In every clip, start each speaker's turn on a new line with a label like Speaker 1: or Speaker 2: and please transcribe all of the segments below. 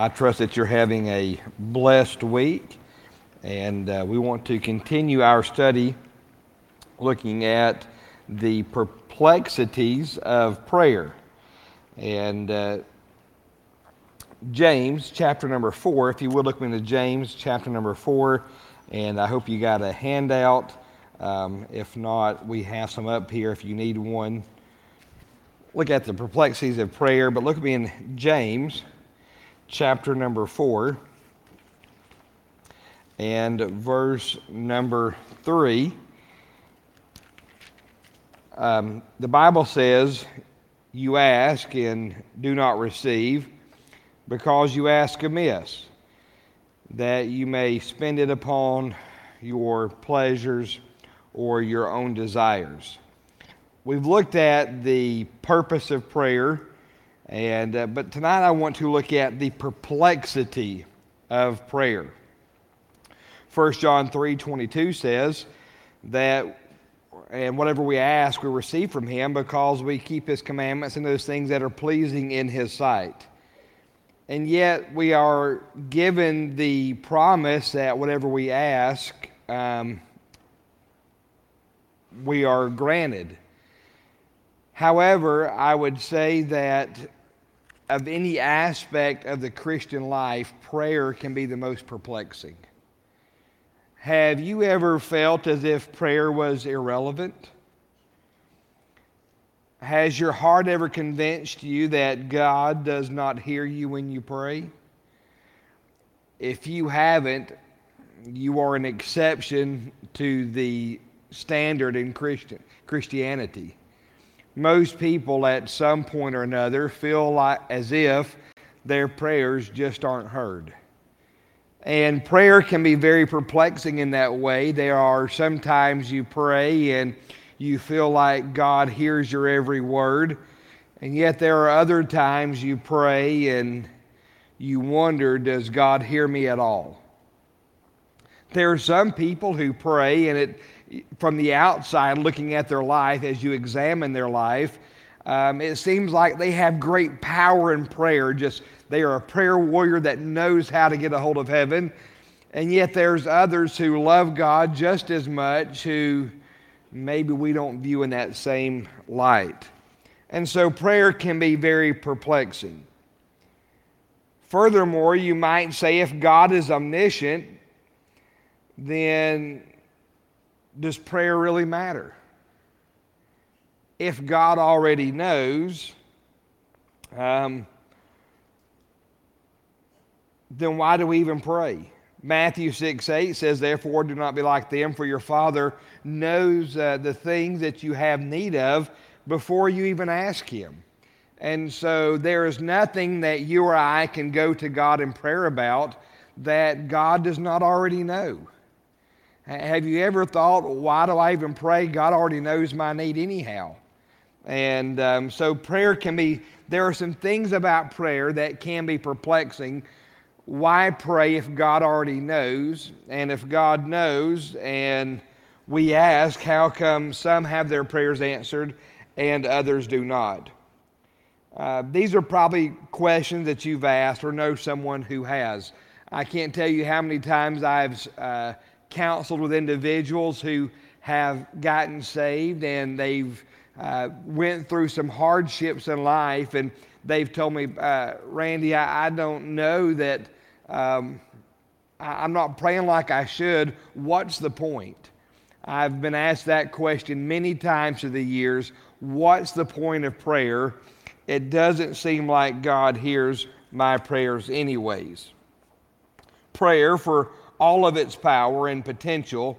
Speaker 1: I trust that you're having a blessed week, and uh, we want to continue our study looking at the perplexities of prayer. And uh, James, chapter number four, if you would look me into James, chapter number four, and I hope you got a handout. Um, if not, we have some up here if you need one. Look at the perplexities of prayer, but look at me in James chapter number 4 and verse number 3. Um, the Bible says, You ask and do not receive because you ask amiss, that you may spend it upon your pleasures or your own desires. We've looked at the purpose of prayer and, uh, but tonight I want to look at the perplexity of prayer. 1 John 3 22 says that, and whatever we ask, we receive from him because we keep his commandments and those things that are pleasing in his sight. And yet we are given the promise that whatever we ask, um, we are granted. However, I would say that of any aspect of the Christian life, prayer can be the most perplexing. Have you ever felt as if prayer was irrelevant? Has your heart ever convinced you that God does not hear you when you pray? If you haven't, you are an exception to the standard in Christian, Christianity most people at some point or another feel like as if their prayers just aren't heard. And prayer can be very perplexing in that way. There are sometimes you pray and you feel like God hears your every word. And yet there are other times you pray and you wonder, does God hear me at all? There are some people who pray and it from the outside looking at their life, as you examine their life, um, it seems like they have great power in prayer. Just they are a prayer warrior that knows how to get a hold of heaven. And yet there's others who love God just as much who maybe we don't view in that same light. And so prayer can be very perplexing. Furthermore, you might say if God is omniscient, then does prayer really matter? If God already knows, um, then why do we even pray? Matthew 6 8 says, Therefore, do not be like them, for your Father knows uh, the things that you have need of before you even ask Him. And so there is nothing that you or I can go to God in prayer about that God does not already know. Have you ever thought, why do I even pray? God already knows my need anyhow. And um, so prayer can be, there are some things about prayer that can be perplexing. Why pray if God already knows? And if God knows and we ask, how come some have their prayers answered and others do not? Uh, these are probably questions that you've asked or know someone who has. I can't tell you how many times I've uh, counseled with individuals who have gotten saved and they've uh, went through some hardships in life. And they've told me uh, randy I, I, don't know that um, I, i'm not praying like i should. What's the point? I've been asked that question many times through the years. What's the point of prayer? It doesn't seem like god hears my prayers anyways. Prayer for all of its power and potential,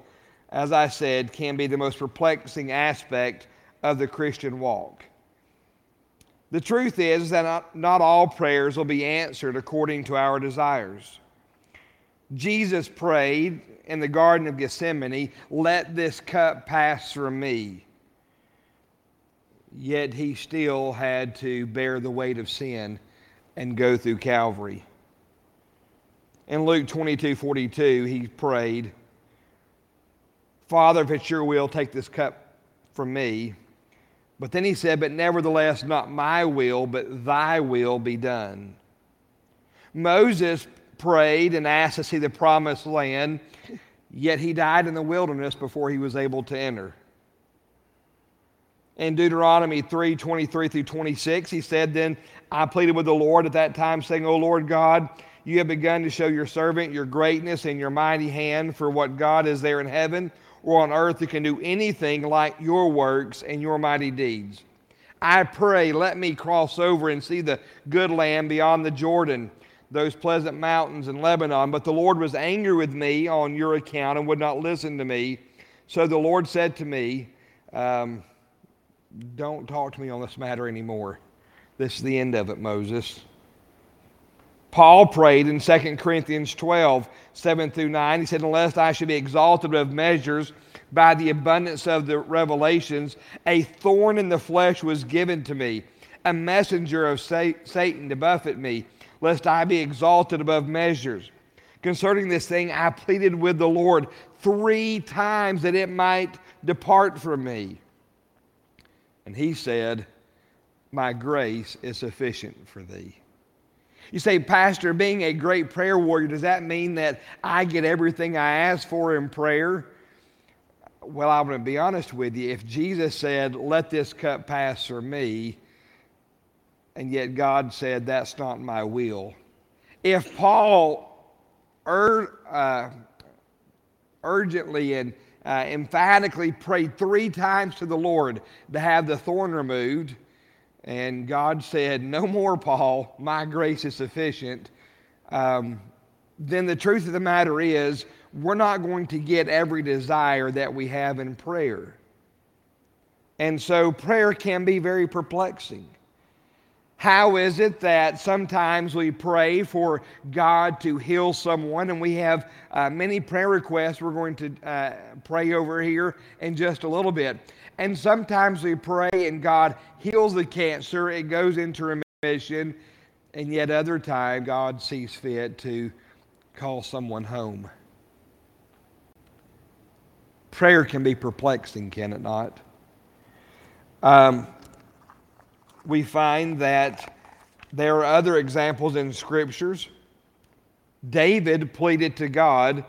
Speaker 1: as I said, can be the most perplexing aspect of the Christian walk. The truth is that not, not all prayers will be answered according to our desires. Jesus prayed in the Garden of Gethsemane, Let this cup pass from me. Yet he still had to bear the weight of sin and go through Calvary. In Luke 22 42, he prayed, Father, if it's your will, take this cup from me. But then he said, But nevertheless, not my will, but thy will be done. Moses prayed and asked to see the promised land, yet he died in the wilderness before he was able to enter. In Deuteronomy 3 23 through 26, he said, Then I pleaded with the Lord at that time, saying, O Lord God, you have begun to show your servant your greatness and your mighty hand for what God is there in heaven or on earth that can do anything like your works and your mighty deeds. I pray, let me cross over and see the good land beyond the Jordan, those pleasant mountains in Lebanon. But the Lord was angry with me on your account and would not listen to me. So the Lord said to me, um, Don't talk to me on this matter anymore. This is the end of it, Moses. Paul prayed in 2 Corinthians 12, 7 through 9. He said, Unless I should be exalted above measures by the abundance of the revelations, a thorn in the flesh was given to me, a messenger of Satan to buffet me, lest I be exalted above measures. Concerning this thing, I pleaded with the Lord three times that it might depart from me. And he said, My grace is sufficient for thee. You say, Pastor, being a great prayer warrior, does that mean that I get everything I ask for in prayer? Well, I'm going to be honest with you. If Jesus said, Let this cup pass for me, and yet God said, That's not my will. If Paul ur- uh, urgently and uh, emphatically prayed three times to the Lord to have the thorn removed, and God said, No more, Paul, my grace is sufficient. Um, then the truth of the matter is, we're not going to get every desire that we have in prayer. And so prayer can be very perplexing. How is it that sometimes we pray for God to heal someone, and we have uh, many prayer requests we're going to uh, pray over here in just a little bit? And sometimes we pray and God heals the cancer, it goes into remission, and yet other time God sees fit to call someone home. Prayer can be perplexing, can it not? Um, we find that there are other examples in scriptures. David pleaded to God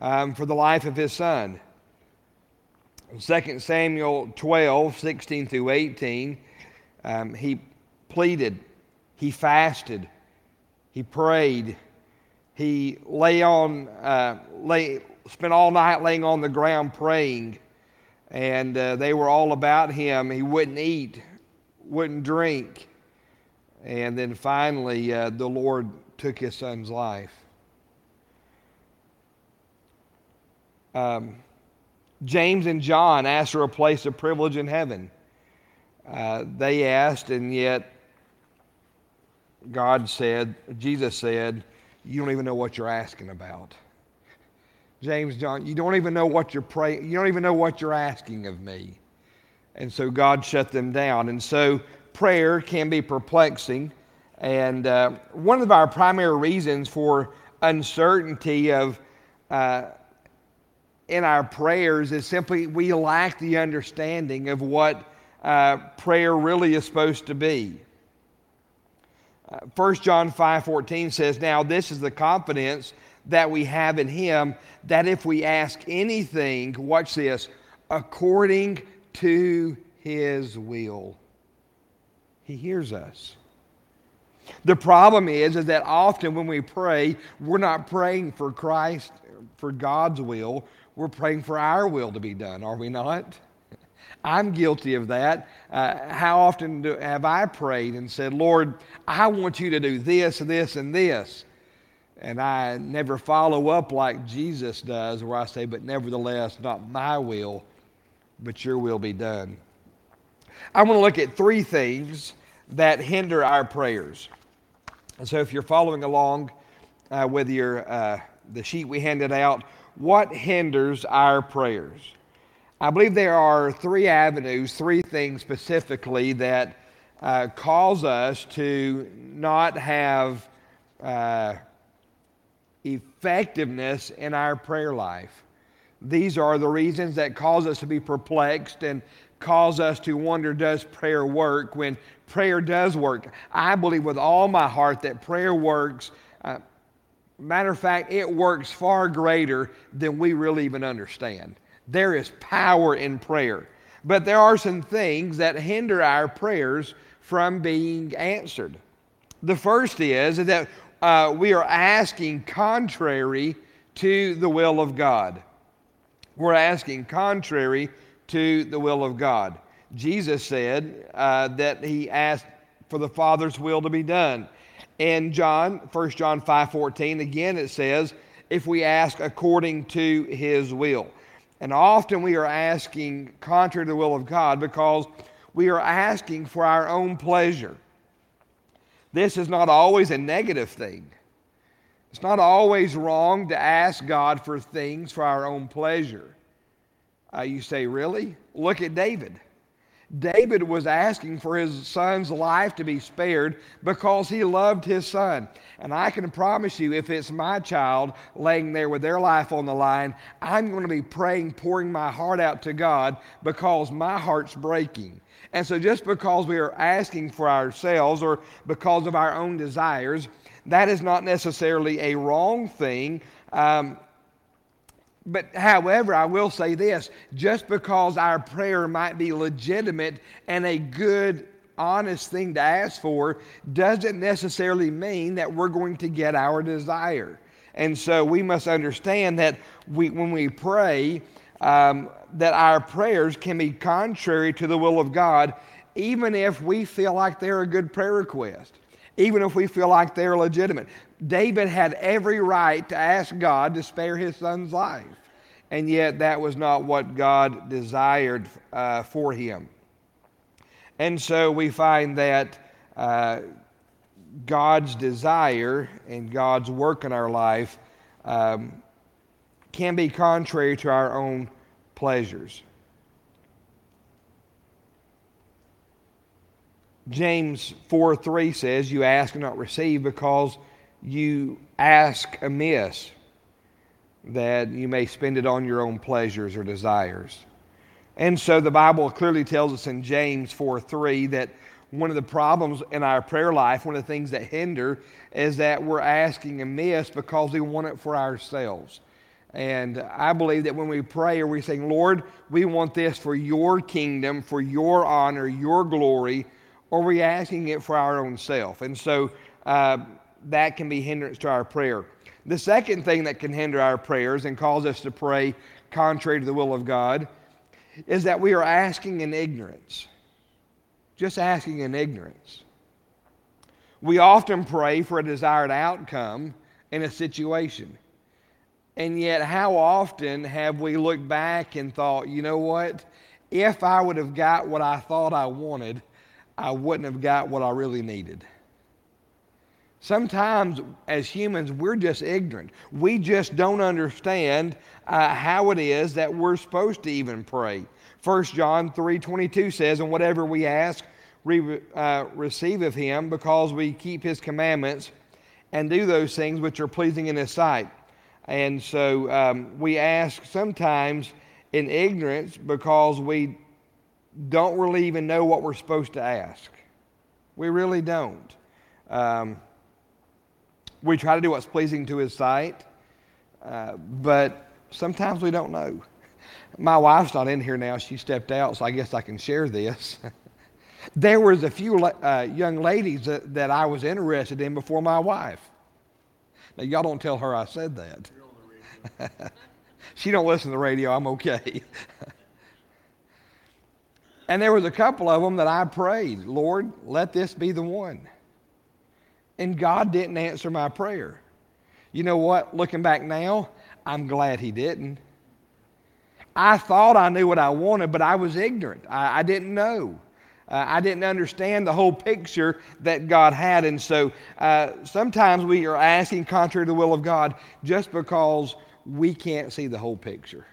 Speaker 1: um, for the life of his son. 2 Samuel 12, 16 through 18, um, he pleaded, he fasted, he prayed, he lay on, uh, lay, spent all night laying on the ground praying, and uh, they were all about him. He wouldn't eat, wouldn't drink, and then finally uh, the Lord took his son's life. Um, James and John asked for a place of privilege in heaven. Uh, they asked, and yet God said, Jesus said, You don't even know what you're asking about. James, John, you don't even know what you're praying, you don't even know what you're asking of me. And so God shut them down. And so prayer can be perplexing. And uh, one of our primary reasons for uncertainty of uh, in our prayers is simply we lack the understanding of what uh, prayer really is supposed to be. Uh, 1 John 5:14 says, "Now this is the confidence that we have in him that if we ask anything, watch this, according to his will, he hears us." The problem is, is that often when we pray, we're not praying for Christ, for God's will we're praying for our will to be done, are we not? I'm guilty of that. Uh, how often do, have I prayed and said, Lord, I want you to do this, this, and this? And I never follow up like Jesus does, where I say, But nevertheless, not my will, but your will be done. I want to look at three things that hinder our prayers. And so, if you're following along uh, with your, uh, the sheet we handed out, what hinders our prayers? I believe there are three avenues, three things specifically that uh, cause us to not have uh, effectiveness in our prayer life. These are the reasons that cause us to be perplexed and cause us to wonder does prayer work when prayer does work? I believe with all my heart that prayer works Uh, matter of fact, it works far greater than we really even understand. There is power in prayer. But there are some things that hinder our prayers from being answered. The first is that uh, we are asking contrary to the will of God. We're asking contrary to the will of God. Jesus said uh, that he asked for the Father's will to be done. In John, 1 John 5 14, again it says, if we ask according to his will. And often we are asking contrary to the will of God because we are asking for our own pleasure. This is not always a negative thing. It's not always wrong to ask God for things for our own pleasure. Uh, you say, really? Look at David. David was asking for his son's life to be spared because he loved his son. And I can promise you, if it's my child laying there with their life on the line, I'm going to be praying, pouring my heart out to God because my heart's breaking. And so, just because we are asking for ourselves or because of our own desires, that is not necessarily a wrong thing. Um, but however, I will say this just because our prayer might be legitimate and a good, honest thing to ask for, doesn't necessarily mean that we're going to get our desire. And so we must understand that we, when we pray, um, that our prayers can be contrary to the will of God, even if we feel like they're a good prayer request, even if we feel like they're legitimate. David had every right to ask God to spare his son's life, and yet that was not what God desired uh, for him. And so we find that uh, God's desire and God's work in our life um, can be contrary to our own pleasures. James 4 3 says, You ask and not receive because you ask amiss, that you may spend it on your own pleasures or desires. And so the Bible clearly tells us in James 4 3 that one of the problems in our prayer life, one of the things that hinder, is that we're asking amiss because we want it for ourselves. And I believe that when we pray, are we saying, Lord, we want this for your kingdom, for your honor, your glory, or are we asking it for our own self? And so uh, that can be hindrance to our prayer. The second thing that can hinder our prayers and cause us to pray contrary to the will of God is that we are asking in ignorance. Just asking in ignorance. We often pray for a desired outcome in a situation. And yet, how often have we looked back and thought, you know what? If I would have got what I thought I wanted, I wouldn't have got what I really needed. Sometimes, as humans, we're just ignorant. We just don't understand uh, how it is that we're supposed to even pray. 1 John 3.22 says, And whatever we ask, we uh, receive of him because we keep his commandments and do those things which are pleasing in his sight. And so um, we ask sometimes in ignorance because we don't really even know what we're supposed to ask. We really don't. Um, we try to do what's pleasing to his sight, uh, but sometimes we don't know. My wife's not in here now. She stepped out, so I guess I can share this. there was a few uh, young ladies that, that I was interested in before my wife. Now, y'all don't tell her I said that. she don't listen to the radio. I'm okay. and there was a couple of them that I prayed, Lord, let this be the one. And God didn't answer my prayer. You know what? Looking back now, I'm glad He didn't. I thought I knew what I wanted, but I was ignorant. I, I didn't know. Uh, I didn't understand the whole picture that God had. And so uh, sometimes we are asking contrary to the will of God just because we can't see the whole picture.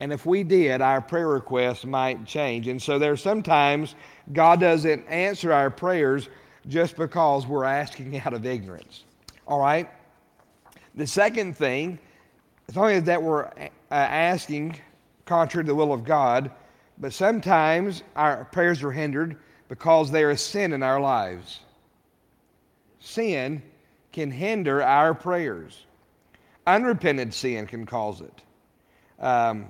Speaker 1: And if we did, our prayer requests might change. And so there's sometimes God doesn't answer our prayers just because we're asking out of ignorance. All right? The second thing, it's only that we're uh, asking contrary to the will of God, but sometimes our prayers are hindered because there is sin in our lives. Sin can hinder our prayers. Unrepented sin can cause it. Um,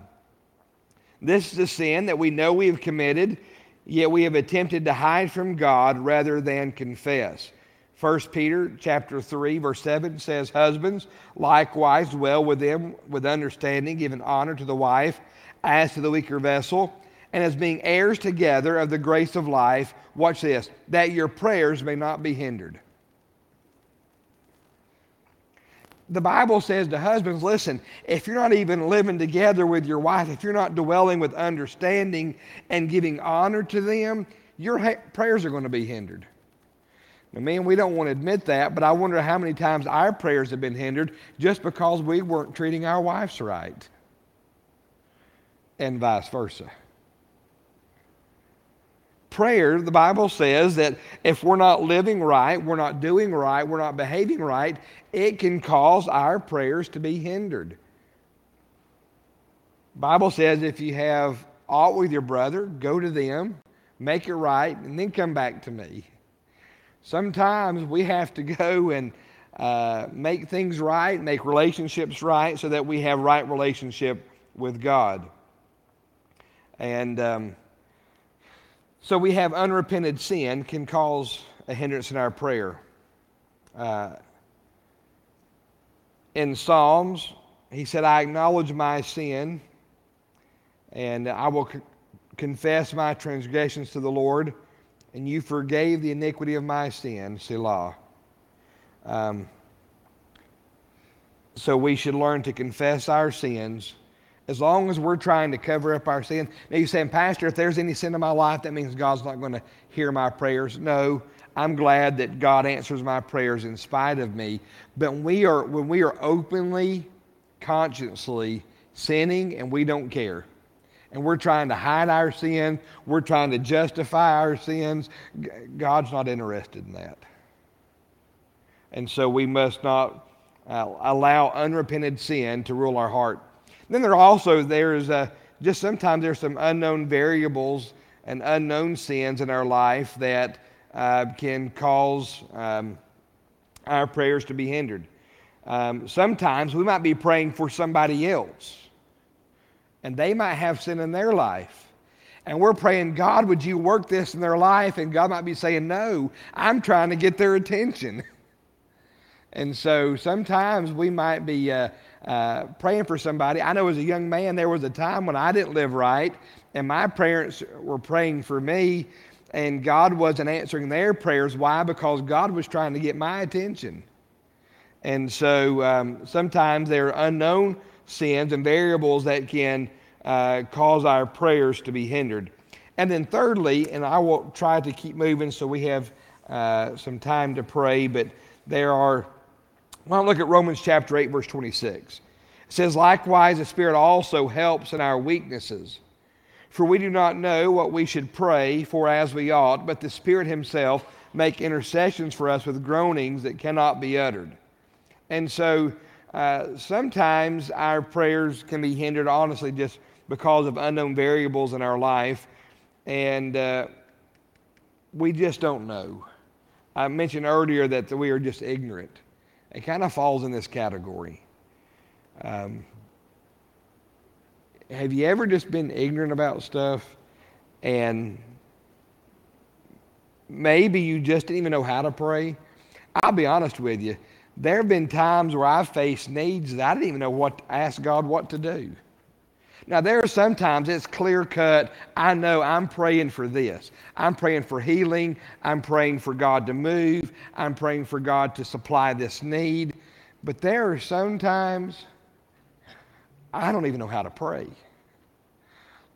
Speaker 1: this is a sin that we know we have committed, yet we have attempted to hide from God rather than confess. 1 Peter chapter 3 verse 7 says husbands likewise dwell with them with understanding giving honor to the wife as to the weaker vessel and as being heirs together of the grace of life watch this that your prayers may not be hindered the Bible says to husbands, listen, if you're not even living together with your wife, if you're not dwelling with understanding and giving honor to them, your ha- prayers are going to be hindered. Now, man, we don't want to admit that, but I wonder how many times our prayers have been hindered just because we weren't treating our wives right, and vice versa prayer, the Bible says that if we're not living right, we're not doing right, we're not behaving right, it can cause our prayers to be hindered. Bible says if you have aught with your brother, go to them, make it right, and then come back to me. Sometimes we have to go and uh, make things right, make relationships right, so that we have right relationship with God. And um, so we have unrepented sin can cause a hindrance in our prayer. Uh, in Psalms, he said, I acknowledge my sin and I will confess my transgressions to the Lord, and you forgave the iniquity of my sin, Selah. Um, so we should learn to confess our sins as long as we're trying to cover up our sin. Now you're saying, Pastor, if there's any sin in my life, that means God's not going to hear my prayers. No, I'm glad that God answers my prayers in spite of me. But when we are, when we are openly, consciously sinning and we don't care, and we're trying to hide our sin, we're trying to justify our sins, God's not interested in that. And so we must not uh, allow unrepented sin to rule our heart. Then there are also there's uh, just sometimes there's some unknown variables and unknown sins in our life that uh, can cause um, our prayers to be hindered. Um, sometimes we might be praying for somebody else, and they might have sin in their life. And we're praying, God, would you work this in their life? And God might be saying, No, I'm trying to get their attention. and so sometimes we might be uh, uh, praying for somebody. I know as a young man, there was a time when I didn't live right, and my parents were praying for me, and God wasn't answering their prayers. Why? Because God was trying to get my attention. And so um, sometimes there are unknown sins and variables that can uh, cause our prayers to be hindered. And then, thirdly, and I will try to keep moving so we have uh, some time to pray, but there are well, look at Romans chapter 8, verse 26. It says, Likewise, the Spirit also helps in our weaknesses. For we do not know what we should pray for as we ought, but the Spirit Himself make intercessions for us with groanings that cannot be uttered. And so uh, sometimes our prayers can be hindered, honestly, just because of unknown variables in our life, and uh, we just don't know. I mentioned earlier that we are just ignorant. It kind of falls in this category. Um, have you ever just been ignorant about stuff and maybe you just didn't even know how to pray? I'll be honest with you. There have been times where I've faced needs that I didn't even know what to ask God what to do. Now, there are sometimes it's clear cut. I know I'm praying for this. I'm praying for healing. I'm praying for God to move. I'm praying for God to supply this need. But there are sometimes I don't even know how to pray.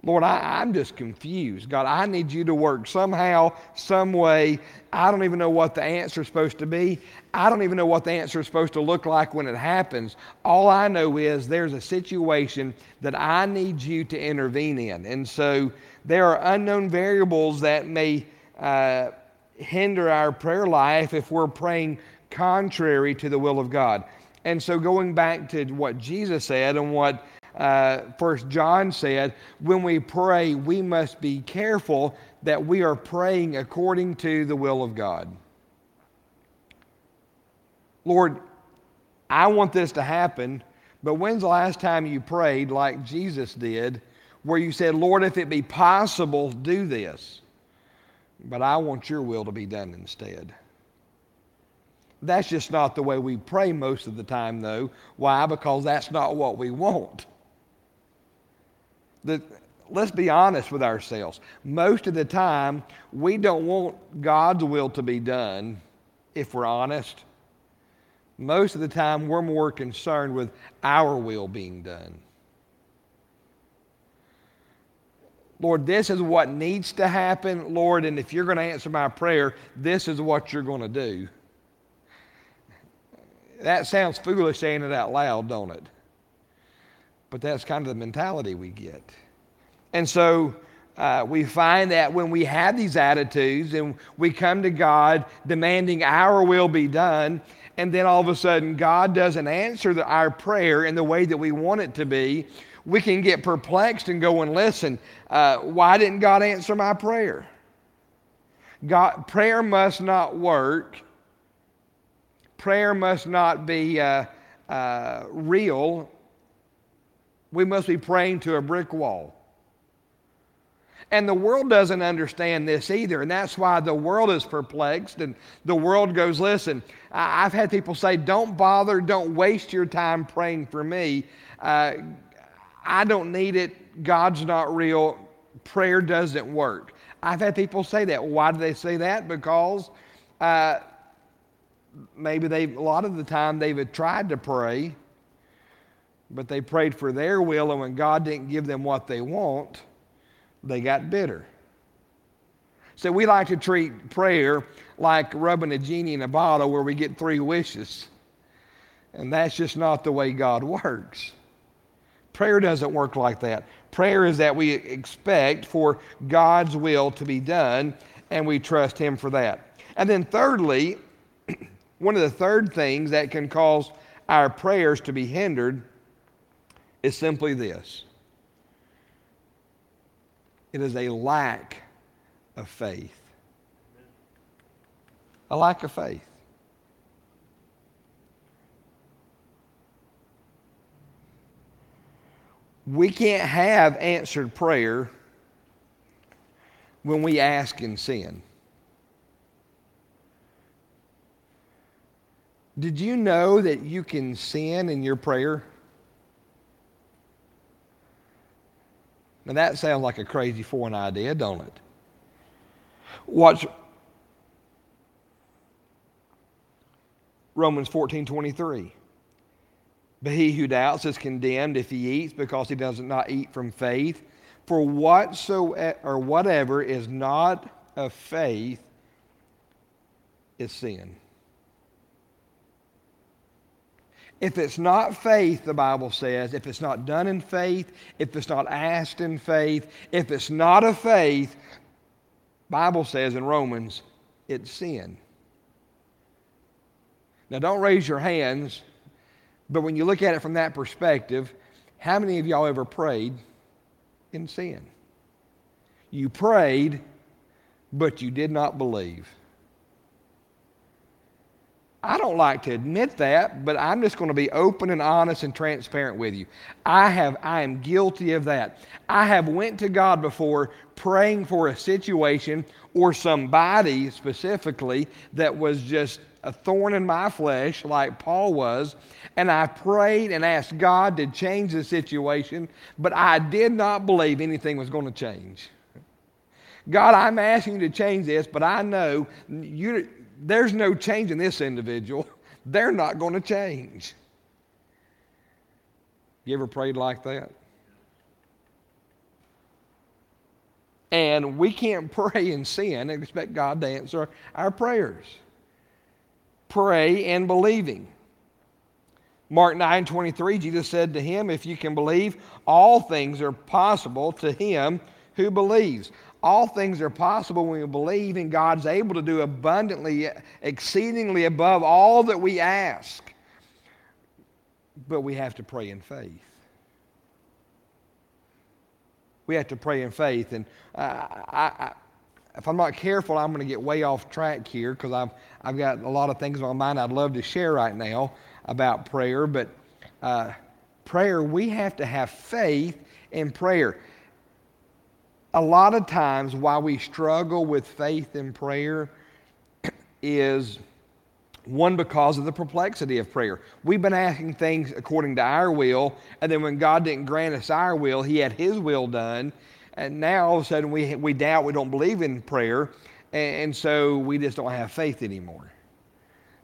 Speaker 1: Lord, I, am just confused. God, I need you to work somehow, some way. I don't even know what the answer is supposed to be. I don't even know what the answer is supposed to look like when it happens. All I know is there's a situation that I need you to intervene in. And so there are unknown variables that may uh, hinder our prayer life if we're praying contrary to the will of God. And so going back to what Jesus said and what uh, First John said, when we pray, we must be careful that we are praying according to the will of God. Lord, I want this to happen, but when's the last time you prayed like Jesus did, where you said, Lord, if it be possible, do this, but I want your will to be done instead? That's just not the way we pray most of the time, though. Why? Because that's not what we want. The, let's be honest with ourselves. Most of the time, we don't want God's will to be done, if we're honest. Most of the time, we're more concerned with our will being done. Lord, this is what needs to happen, Lord, and if you're going to answer my prayer, this is what you're going to do. That sounds foolish saying it out loud, don't it? But that's kind of the mentality we get. And so uh, we find that when we have these attitudes and we come to God demanding our will be done, and then all of a sudden God doesn't answer the, our prayer in the way that we want it to be, we can get perplexed and go and listen. Uh, why didn't God answer my prayer? God, prayer must not work. Prayer must not be uh, uh, real. We must be praying to a brick wall. And the world doesn't understand this either. And that's why the world is perplexed. And the world goes, listen, I've had people say, don't bother, don't waste your time praying for me. Uh, I don't need it. God's not real. Prayer doesn't work. I've had people say that. Why do they say that? Because uh, maybe they, a lot of the time, they've tried to pray, but they prayed for their will, and when God didn't give them what they want, they got bitter. So we like to treat prayer like rubbing a genie in a bottle where we get three wishes. And that's just not the way God works. Prayer doesn't work like that. Prayer is that we expect for God's will to be done and we trust Him for that. And then, thirdly, one of the third things that can cause our prayers to be hindered is simply this it is a lack of faith. A lack of faith. We can't have answered prayer when we ask in sin. Did you know that you can sin in your prayer? Now that sounds like a crazy foreign idea, don't it? Watch Romans 14 23. But he who doubts is condemned if he eats because he does not eat from faith. For whatsoever or whatever is not of faith is sin. If it's not faith, the Bible says, if it's not done in faith, if it's not asked in faith, if it's not of faith, Bible says in Romans, it's sin. Now don't raise your hands, but when you look at it from that perspective, how many of y'all ever prayed in sin? You prayed, but you did not believe. I don't like to admit that, but I'm just going to be open and honest and transparent with you. I have I am guilty of that. I have went to God before praying for a situation or somebody specifically that was just a thorn in my flesh like Paul was, and I prayed and asked God to change the situation, but I did not believe anything was going to change. God, I'm asking you to change this, but I know you there's no change in this individual. They're not going to change. You ever prayed like that? And we can't pray in sin and expect God to answer our prayers. Pray in believing. Mark 9 23, Jesus said to him, If you can believe, all things are possible to him who believes. All things are possible when we believe, in God's able to do abundantly, exceedingly above all that we ask. But we have to pray in faith. We have to pray in faith. And uh, I, I, if I'm not careful, I'm going to get way off track here because I've, I've got a lot of things on my mind I'd love to share right now about prayer. But uh, prayer, we have to have faith in prayer. A lot of times, why we struggle with faith in prayer is one, because of the perplexity of prayer. We've been asking things according to our will, and then when God didn't grant us our will, He had His will done. And now all of a sudden we, we doubt, we don't believe in prayer, and, and so we just don't have faith anymore.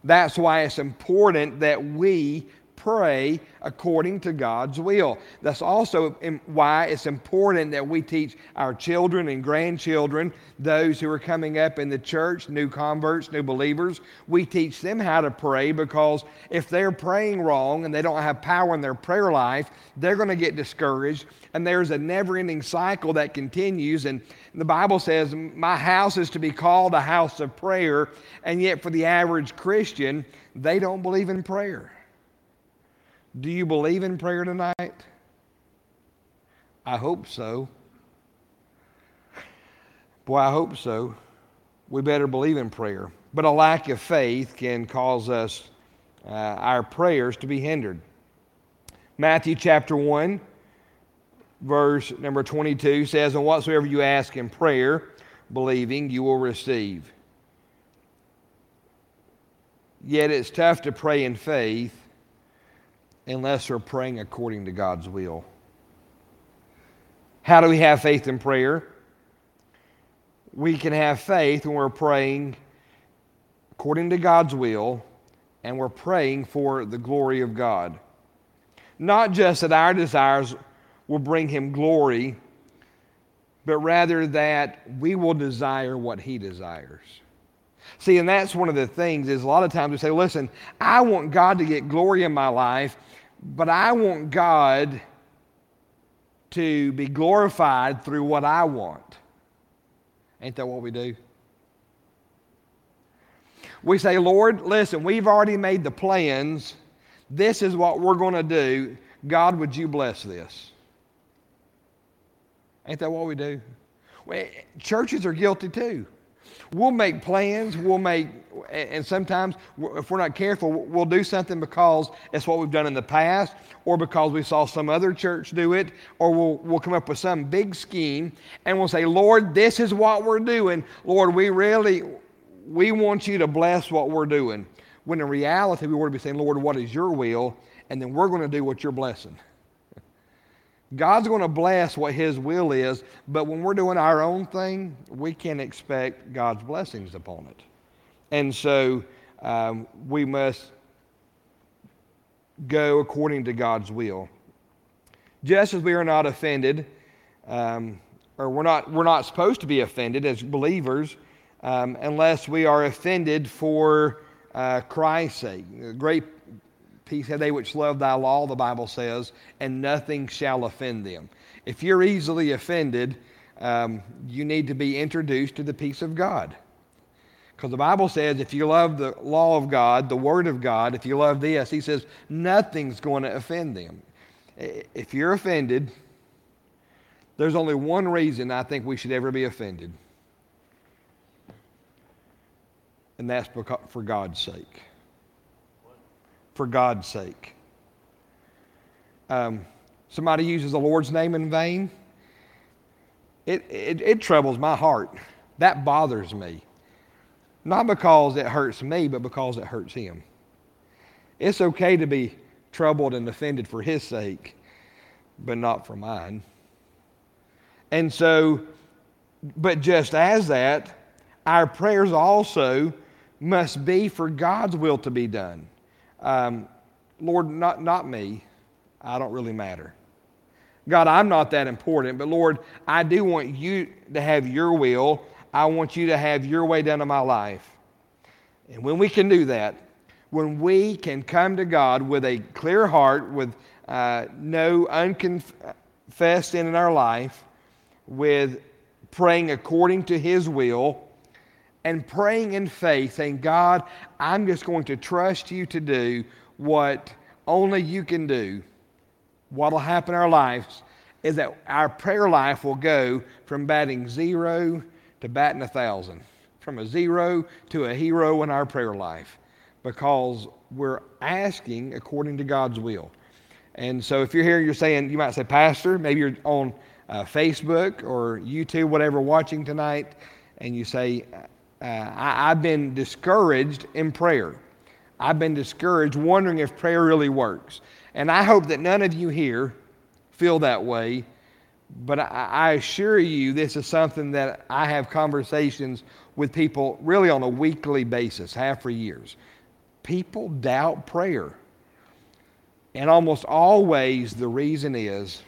Speaker 1: That's why it's important that we pray according to God's will. That's also why it's important that we teach our children and grandchildren, those who are coming up in the church, new converts, new believers, we teach them how to pray because if they're praying wrong and they don't have power in their prayer life, they're going to get discouraged. And there's a never ending cycle that continues. And the Bible says, My house is to be called a house of prayer. And yet, for the average Christian, they don't believe in prayer. Do you believe in prayer tonight? I hope so. Boy, I hope so. We better believe in prayer. But a lack of faith can cause us, uh, our prayers to be hindered. Matthew chapter 1, verse number 22 says, And whatsoever you ask in prayer, believing, you will receive. Yet it's tough to pray in faith unless we're praying according to God's will. How do we have faith in prayer? We can have faith when we're praying according to God's will and we're praying for the glory of God. Not just that our desires will bring Him glory, but rather that we will desire what He desires. See, and that's one of the things is a lot of times we say, listen, I want God to get glory in my life, but I want God to be glorified through what I want. Ain't that what we do? We say, Lord, listen, we've already made the plans. This is what we're going to do. God, would you bless this? Ain't that what we do? Well, churches are guilty too. We'll make plans, we'll make, and sometimes if we're not careful, we'll do something because it's what we've done in the past, or because we saw some other church do it, or we'll, we'll come up with some big scheme and we'll say, Lord, this is what we're doing. Lord, we really, we want you to bless what we're doing. When in reality, we ought to be saying, Lord, what is your will? And then we're going to do what you're blessing. God's going to bless what His will is, but when we're doing our own thing, we can't expect God's blessings upon it. And so um, we must go according to God's will. Just as we are not offended, um, or we're not, we're not supposed to be offended as believers um, unless we are offended for uh, Christ's sake. Great Peace have they which love thy law, the Bible says, and nothing shall offend them. If you're easily offended, um, you need to be introduced to the peace of God. Because the Bible says if you love the law of God, the Word of God, if you love this, He says nothing's going to offend them. If you're offended, there's only one reason I think we should ever be offended, and that's for God's sake for God's sake. Um, somebody uses the Lord's name in vain, it, it, it troubles my heart. That bothers me. Not because it hurts me, but because it hurts him. It's okay to be troubled and offended for his sake, but not for mine. And so, but just as that, our prayers also must be for God's will to be done um, Lord, not, not me. I don't really matter. God, I'm not that important, but Lord, I do want you to have your will. I want you to have your way done in my life. And when we can do that, when we can come to God with a clear heart, with uh, no unconfessed sin in our life, with praying according to His will, and praying in faith, saying, God, I'm just going to trust you to do what only you can do. What will happen in our lives is that our prayer life will go from batting zero to batting a thousand, from a zero to a hero in our prayer life, because we're asking according to God's will. And so if you're here, you're saying, you might say, Pastor, maybe you're on uh, Facebook or YouTube, whatever, watching tonight, and you say, uh, I, I've been discouraged in prayer. I've been discouraged, wondering if prayer really works. And I hope that none of you here feel that way, but I, I assure you this is something that I have conversations with people really on a weekly basis, half for years. People doubt prayer. And almost always the reason is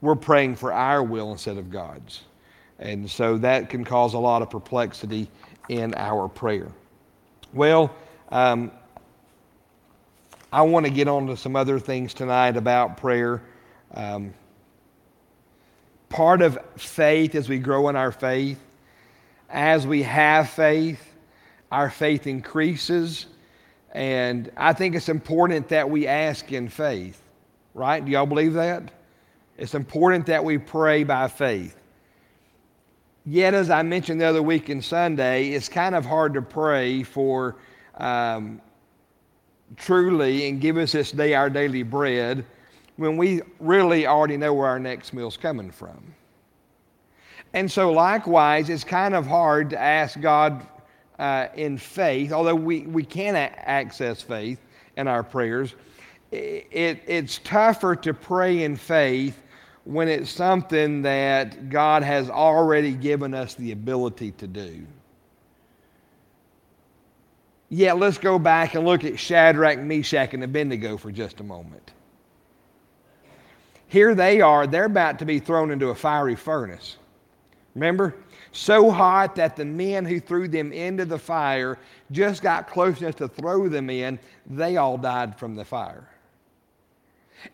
Speaker 1: we're praying for our will instead of God's. And so that can cause a lot of perplexity in our prayer. Well, um, I want to get on to some other things tonight about prayer. Um, part of faith as we grow in our faith, as we have faith, our faith increases. And I think it's important that we ask in faith, right? Do y'all believe that? It's important that we pray by faith. Yet, as I mentioned the other week in Sunday, it's kind of hard to pray for um, truly and give us this day our daily bread when we really already know where our next meal's coming from. And so, likewise, it's kind of hard to ask God uh, in faith, although we, we can a- access faith in our prayers. It, it's tougher to pray in faith when it's something that God has already given us the ability to do. Yeah, let's go back and look at Shadrach, Meshach, and Abednego for just a moment. Here they are, they're about to be thrown into a fiery furnace. Remember? So hot that the men who threw them into the fire just got close enough to throw them in, they all died from the fire.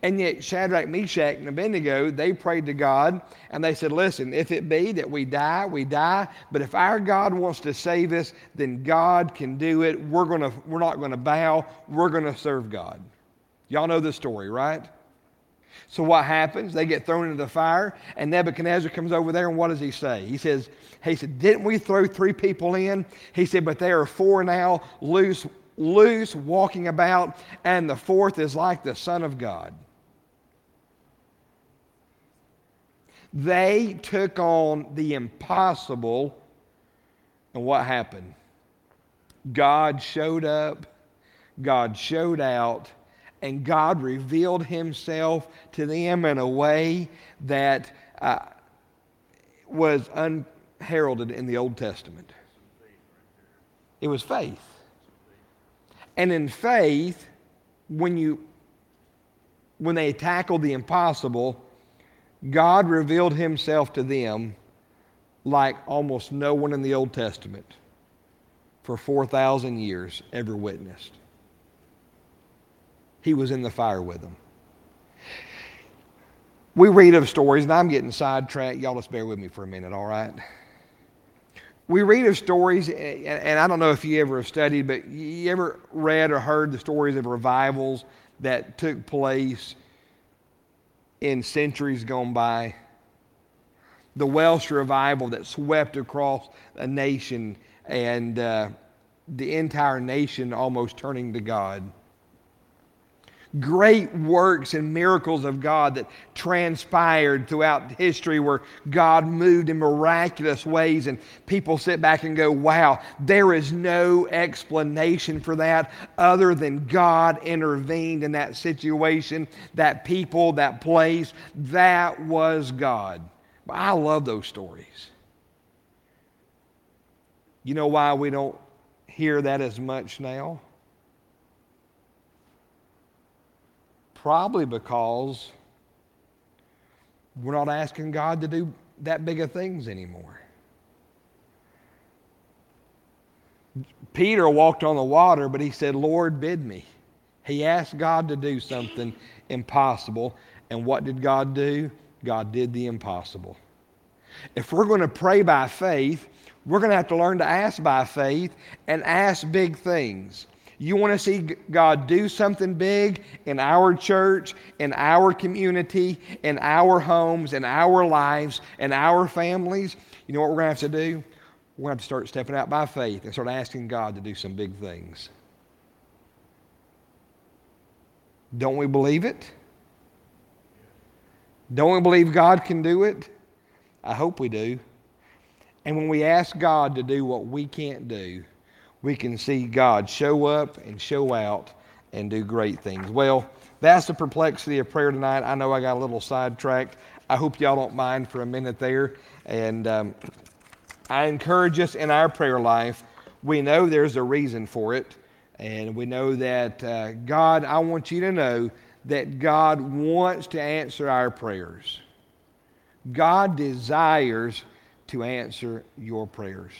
Speaker 1: And yet, Shadrach, Meshach, and Abednego, they prayed to God and they said, Listen, if it be that we die, we die. But if our God wants to save us, then God can do it. We're, gonna, we're not going to bow, we're going to serve God. Y'all know the story, right? So what happens? They get thrown into the fire, and Nebuchadnezzar comes over there, and what does he say? He says, he said, Didn't we throw three people in? He said, But there are four now loose, loose, walking about, and the fourth is like the Son of God. They took on the impossible, and what happened? God showed up, God showed out, and God revealed himself to them in a way that uh, was unheralded in the Old Testament. It was faith. And in faith, when you when they tackled the impossible, God revealed himself to them like almost no one in the Old Testament for 4,000 years ever witnessed. He was in the fire with them. We read of stories, and I'm getting sidetracked. Y'all just bear with me for a minute, all right? We read of stories, and I don't know if you ever have studied, but you ever read or heard the stories of revivals that took place in centuries gone by? The Welsh revival that swept across a nation and uh, the entire nation almost turning to God great works and miracles of God that transpired throughout history where God moved in miraculous ways, and people sit back and go, Wow, there is no explanation for that other than God intervened in that situation, that people, that place. That was God. I love those stories. You know why we don't hear that as much now? Probably because we're not asking God to do that big of things anymore. Peter walked on the water, but he said, Lord, bid me. He asked God to do something impossible. And what did God do? God did the impossible. If we're going to pray by faith, we're going to have to learn to ask by faith and ask big things. You want to see God do something big in our church, in our community, in our homes, in our lives, in our families? you know what we're going to have to do? We're going to have to start stepping out by faith and start asking God to do some big things. Don't we believe it? Don't we believe God can do it? I hope we do. And when we ask God to do what we can't do, we can see God show up and show out and do great things. Well, that's the perplexity of prayer tonight. I know I got a little sidetracked. I hope y'all don't mind for a minute there. And um, I encourage us in our prayer life. We know there's a reason for it. And we know that uh, God, I want you to know that God wants to answer our prayers. God desires to answer your prayers.